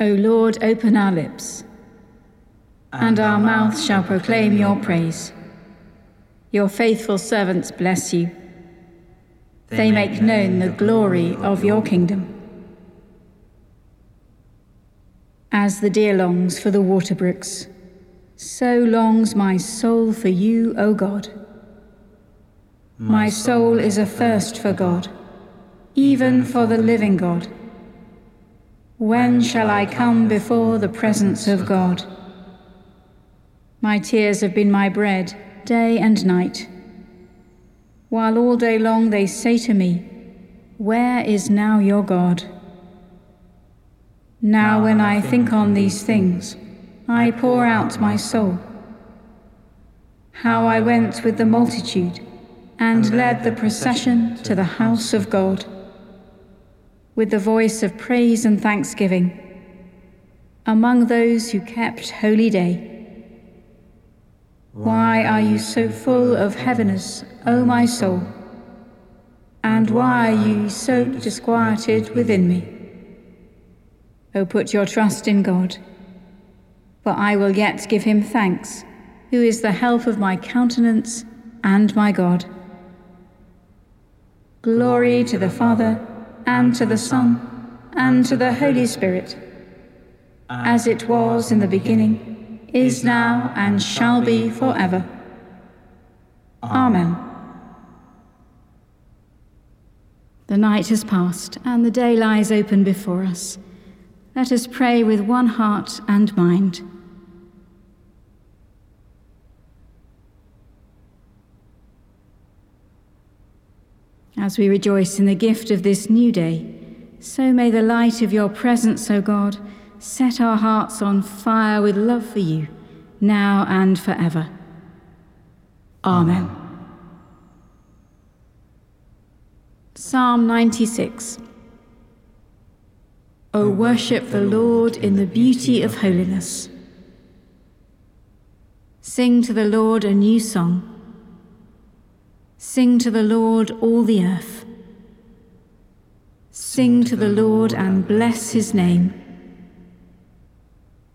O Lord, open our lips, and our mouth shall proclaim your praise. Your faithful servants bless you. They make known the glory of your kingdom. As the deer longs for the water brooks, so longs my soul for you, O God. My soul is athirst for God, even for the living God. When shall I come before the presence of God? My tears have been my bread day and night, while all day long they say to me, Where is now your God? Now, when I think on these things, I pour out my soul. How I went with the multitude and led the procession to the house of God with the voice of praise and thanksgiving among those who kept holy day. Why are you so full of heaviness, O my soul? And why are you so disquieted within me? O put your trust in God, for I will yet give him thanks, who is the help of my countenance and my God. Glory to the Father and to the Son, and to the Holy Spirit, as it was in the beginning, is now, and shall be forever. Amen. The night has passed, and the day lies open before us. Let us pray with one heart and mind. As we rejoice in the gift of this new day, so may the light of your presence, O God, set our hearts on fire with love for you, now and forever. Amen. Psalm 96 O worship the Lord in the beauty of holiness. Sing to the Lord a new song Sing to the Lord, all the earth. Sing to the Lord and bless his name.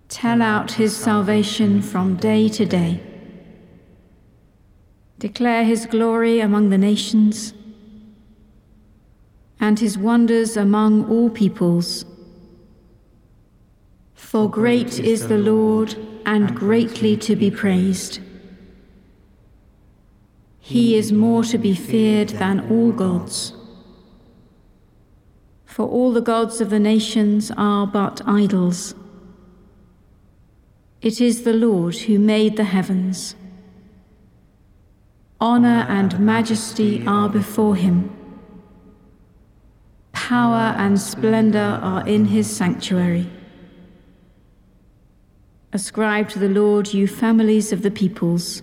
Tell out his salvation from day to day. Declare his glory among the nations and his wonders among all peoples. For great is the Lord and greatly to be praised. He is more to be feared than all gods. For all the gods of the nations are but idols. It is the Lord who made the heavens. Honor and majesty are before him. Power and splendor are in his sanctuary. Ascribe to the Lord, you families of the peoples.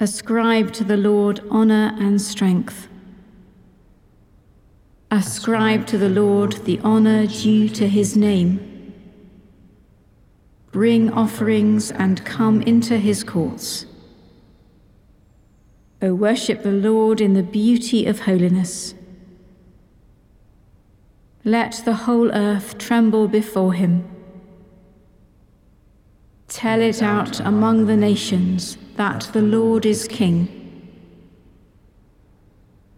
Ascribe to the Lord honor and strength. Ascribe to the Lord the honor due to his name. Bring offerings and come into his courts. O worship the Lord in the beauty of holiness. Let the whole earth tremble before him. Tell it out among the nations that the Lord is King.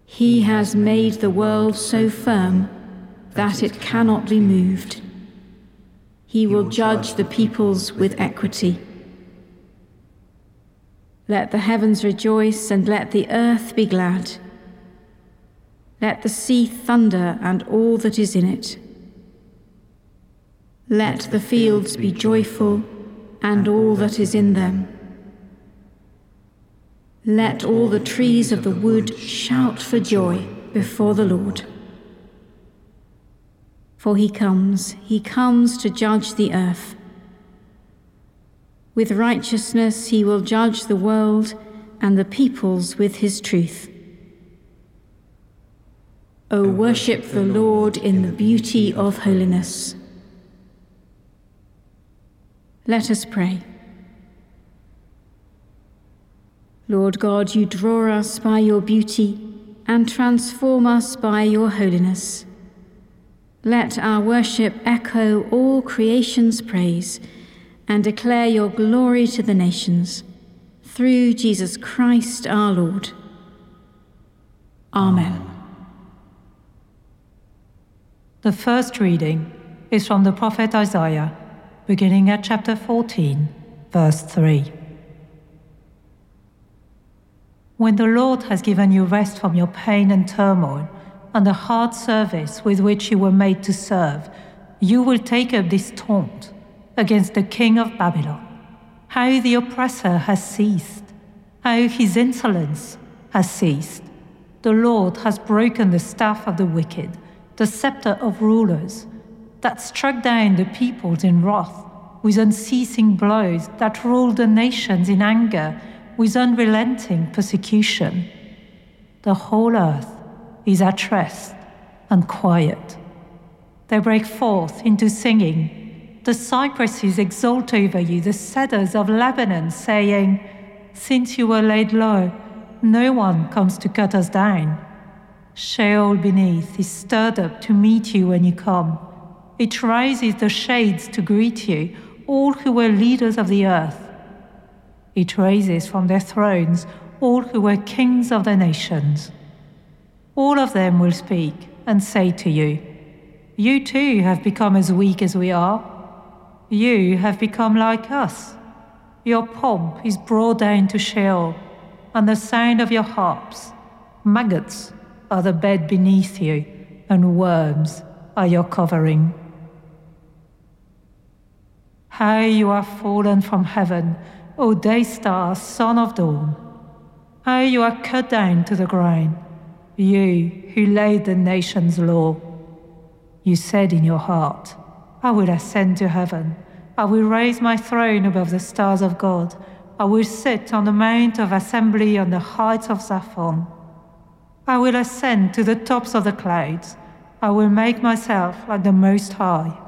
He has made the world so firm that it cannot be moved. He will judge the peoples with equity. Let the heavens rejoice and let the earth be glad. Let the sea thunder and all that is in it. Let the fields be joyful and all that is in them. Let all the trees of the wood shout for joy before the Lord. For he comes, he comes to judge the earth. With righteousness he will judge the world and the peoples with his truth. O worship the Lord in the beauty of holiness. Let us pray. Lord God, you draw us by your beauty and transform us by your holiness. Let our worship echo all creation's praise and declare your glory to the nations. Through Jesus Christ our Lord. Amen. The first reading is from the prophet Isaiah, beginning at chapter 14, verse 3. When the Lord has given you rest from your pain and turmoil, and the hard service with which you were made to serve, you will take up this taunt against the king of Babylon. How the oppressor has ceased, how his insolence has ceased. The Lord has broken the staff of the wicked, the scepter of rulers, that struck down the peoples in wrath with unceasing blows, that ruled the nations in anger with unrelenting persecution. The whole earth is at rest and quiet. They break forth into singing. The cypresses exult over you, the cedars of Lebanon, saying, Since you were laid low, no one comes to cut us down. Sheol beneath is stirred up to meet you when you come. It raises the shades to greet you, all who were leaders of the earth. It raises from their thrones all who were kings of the nations all of them will speak and say to you, You too have become as weak as we are. You have become like us. Your pomp is brought down to Sheol, and the sound of your harps. Maggots are the bed beneath you, and worms are your covering. How you are fallen from heaven, O day star, son of dawn! How you are cut down to the ground you who laid the nation's law. You said in your heart, I will ascend to heaven. I will raise my throne above the stars of God. I will sit on the mount of assembly on the heights of Zaphon. I will ascend to the tops of the clouds. I will make myself like the Most High.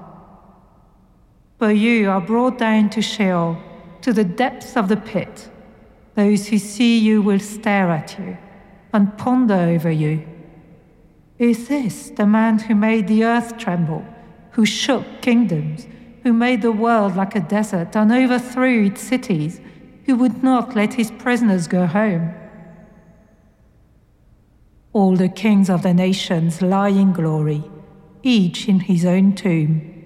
But you are brought down to Sheol, to the depths of the pit. Those who see you will stare at you and ponder over you. Is this the man who made the earth tremble, who shook kingdoms, who made the world like a desert and overthrew its cities, who would not let his prisoners go home? All the kings of the nations lie in glory, each in his own tomb.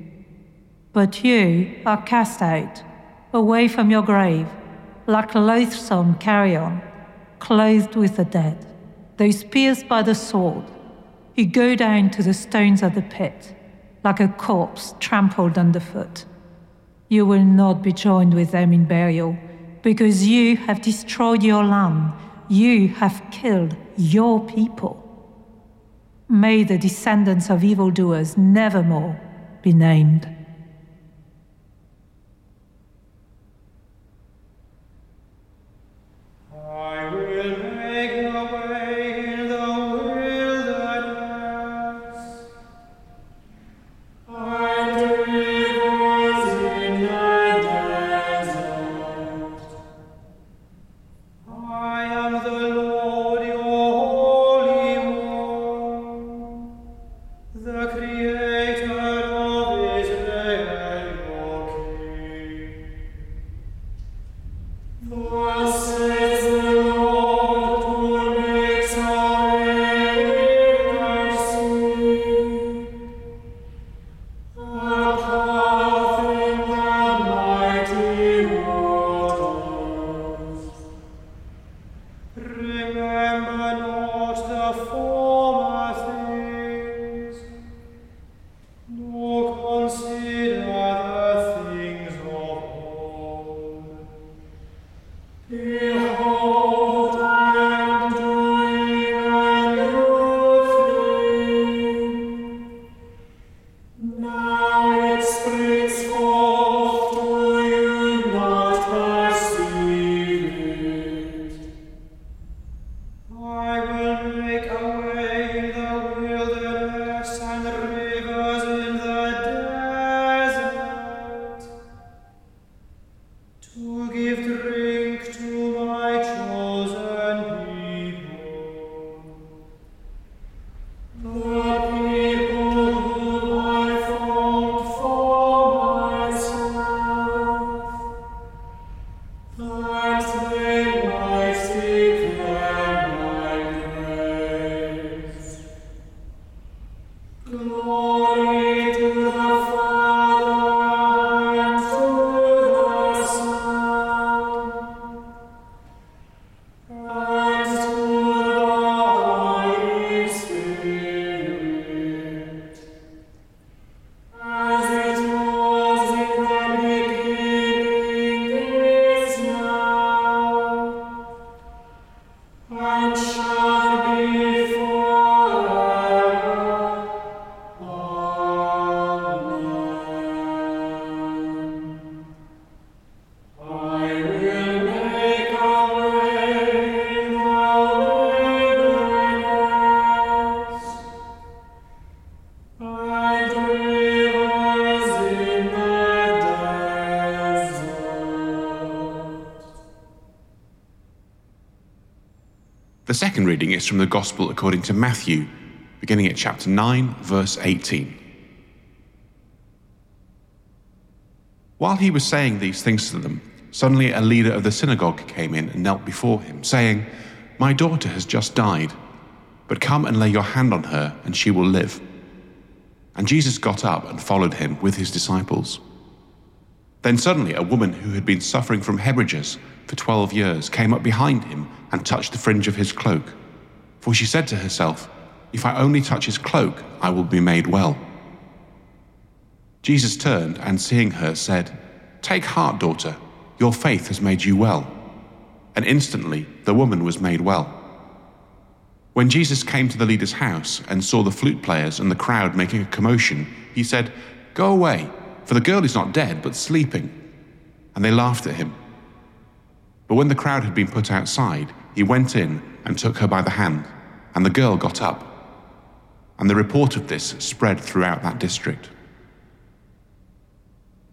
But you are cast out, away from your grave, like loathsome carrion, clothed with the dead those pierced by the sword, who go down to the stones of the pit, like a corpse trampled underfoot. You will not be joined with them in burial, because you have destroyed your land, you have killed your people. May the descendants of evildoers nevermore be named. The second reading is from the Gospel according to Matthew, beginning at chapter 9, verse 18. While he was saying these things to them, suddenly a leader of the synagogue came in and knelt before him, saying, My daughter has just died, but come and lay your hand on her, and she will live. And Jesus got up and followed him with his disciples. Then suddenly a woman who had been suffering from hemorrhages for twelve years came up behind him and touched the fringe of his cloak. For she said to herself, If I only touch his cloak, I will be made well. Jesus turned and seeing her said, Take heart, daughter, your faith has made you well. And instantly the woman was made well. When Jesus came to the leader's house and saw the flute players and the crowd making a commotion, he said, Go away for the girl is not dead, but sleeping. And they laughed at him. But when the crowd had been put outside, he went in and took her by the hand, and the girl got up. And the report of this spread throughout that district.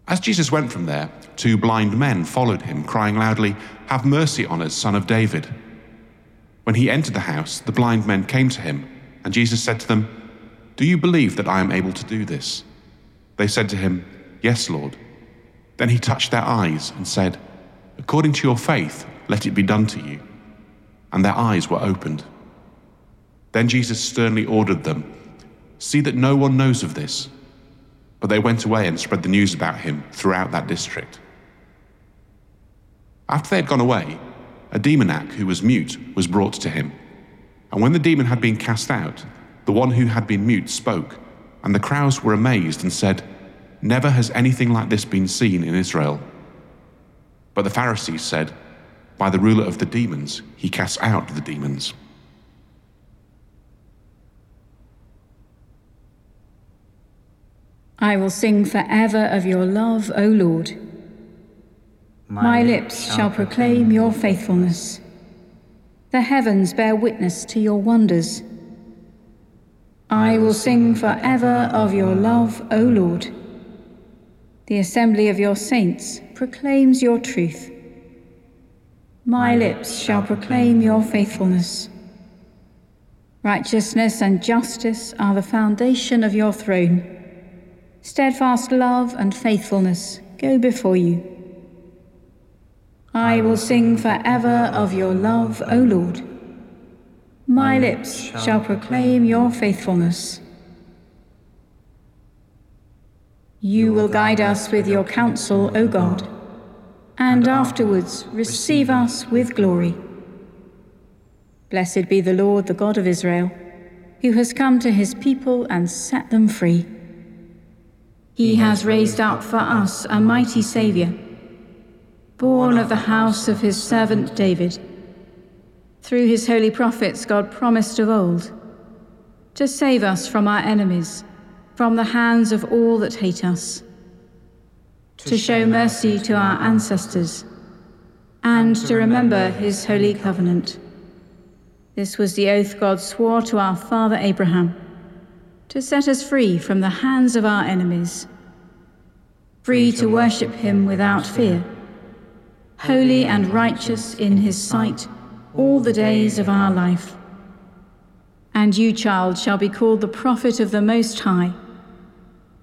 As Jesus went from there, two blind men followed him, crying loudly, Have mercy on us, son of David. When he entered the house, the blind men came to him, and Jesus said to them, Do you believe that I am able to do this? They said to him, Yes, Lord. Then he touched their eyes and said, According to your faith, let it be done to you. And their eyes were opened. Then Jesus sternly ordered them, See that no one knows of this. But they went away and spread the news about him throughout that district. After they had gone away, a demoniac who was mute was brought to him. And when the demon had been cast out, the one who had been mute spoke, and the crowds were amazed and said, Never has anything like this been seen in Israel. But the Pharisees said, By the ruler of the demons, he casts out the demons. I will sing forever of your love, O Lord. My, My lips shall proclaim your faithfulness. The heavens bear witness to your wonders. I will sing forever of your love, O Lord. The assembly of your saints proclaims your truth. My lips shall proclaim your faithfulness. Righteousness and justice are the foundation of your throne. Steadfast love and faithfulness go before you. I will sing forever of your love, O Lord. My lips shall proclaim your faithfulness. You will guide us with your counsel, O God, and afterwards receive us with glory. Blessed be the Lord, the God of Israel, who has come to his people and set them free. He has raised up for us a mighty Saviour, born of the house of his servant David. Through his holy prophets, God promised of old to save us from our enemies from the hands of all that hate us, to show mercy to our ancestors, and to remember his holy covenant. This was the oath God swore to our father Abraham, to set us free from the hands of our enemies, free to worship him without fear, holy and righteous in his sight all the days of our life. And you, child, shall be called the prophet of the Most High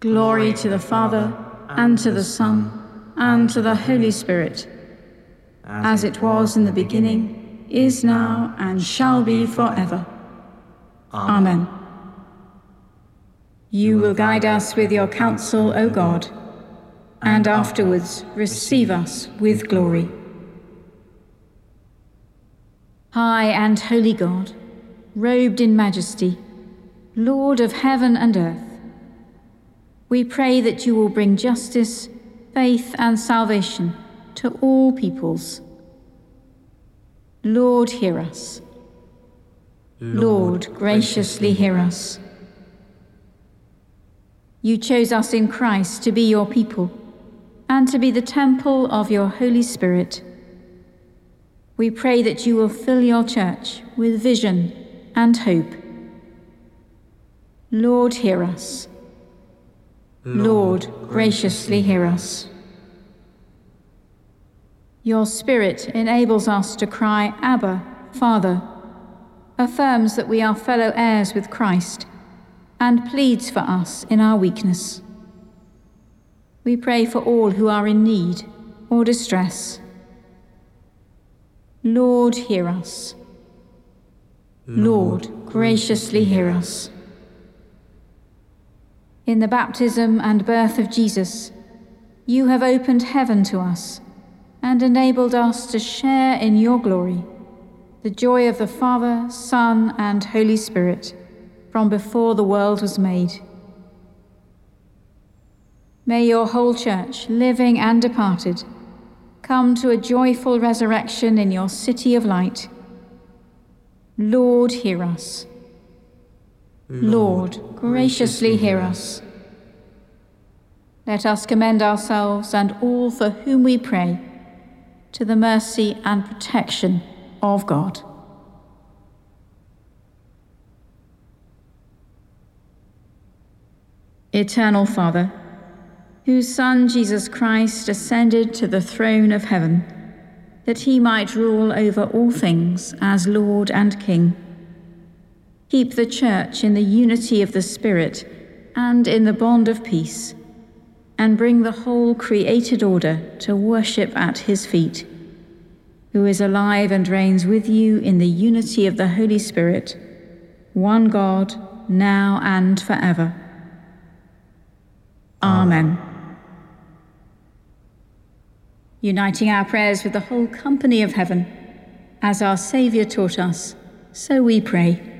Glory to the Father, and to the Son, and to the Holy Spirit, as it was in the beginning, is now, and shall be forever. Amen. You will guide us with your counsel, O God, and afterwards receive us with glory. High and holy God, robed in majesty, Lord of heaven and earth, we pray that you will bring justice, faith, and salvation to all peoples. Lord, hear us. Lord, graciously hear us. You chose us in Christ to be your people and to be the temple of your Holy Spirit. We pray that you will fill your church with vision and hope. Lord, hear us. Lord, graciously hear us. Your Spirit enables us to cry, Abba, Father, affirms that we are fellow heirs with Christ, and pleads for us in our weakness. We pray for all who are in need or distress. Lord, hear us. Lord, graciously hear us. In the baptism and birth of Jesus, you have opened heaven to us and enabled us to share in your glory, the joy of the Father, Son, and Holy Spirit from before the world was made. May your whole church, living and departed, come to a joyful resurrection in your city of light. Lord, hear us. Lord, graciously hear us. Let us commend ourselves and all for whom we pray to the mercy and protection of God. Eternal Father, whose Son Jesus Christ ascended to the throne of heaven, that he might rule over all things as Lord and King. Keep the Church in the unity of the Spirit and in the bond of peace, and bring the whole created order to worship at his feet, who is alive and reigns with you in the unity of the Holy Spirit, one God, now and forever. Amen. Uniting our prayers with the whole company of heaven, as our Saviour taught us, so we pray.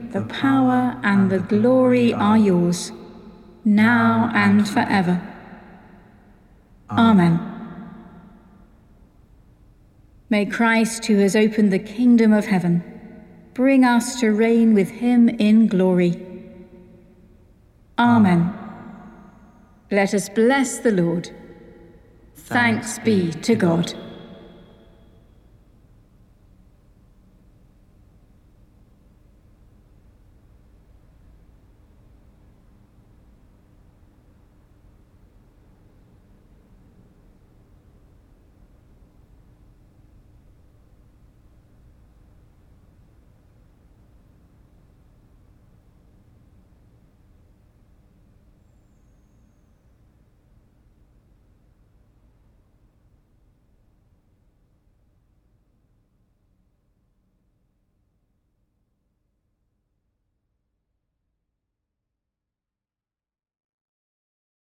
the power, and the glory are yours, now and forever. Amen. May Christ, who has opened the kingdom of heaven, bring us to reign with him in glory. Amen. Let us bless the Lord. Thanks be to God.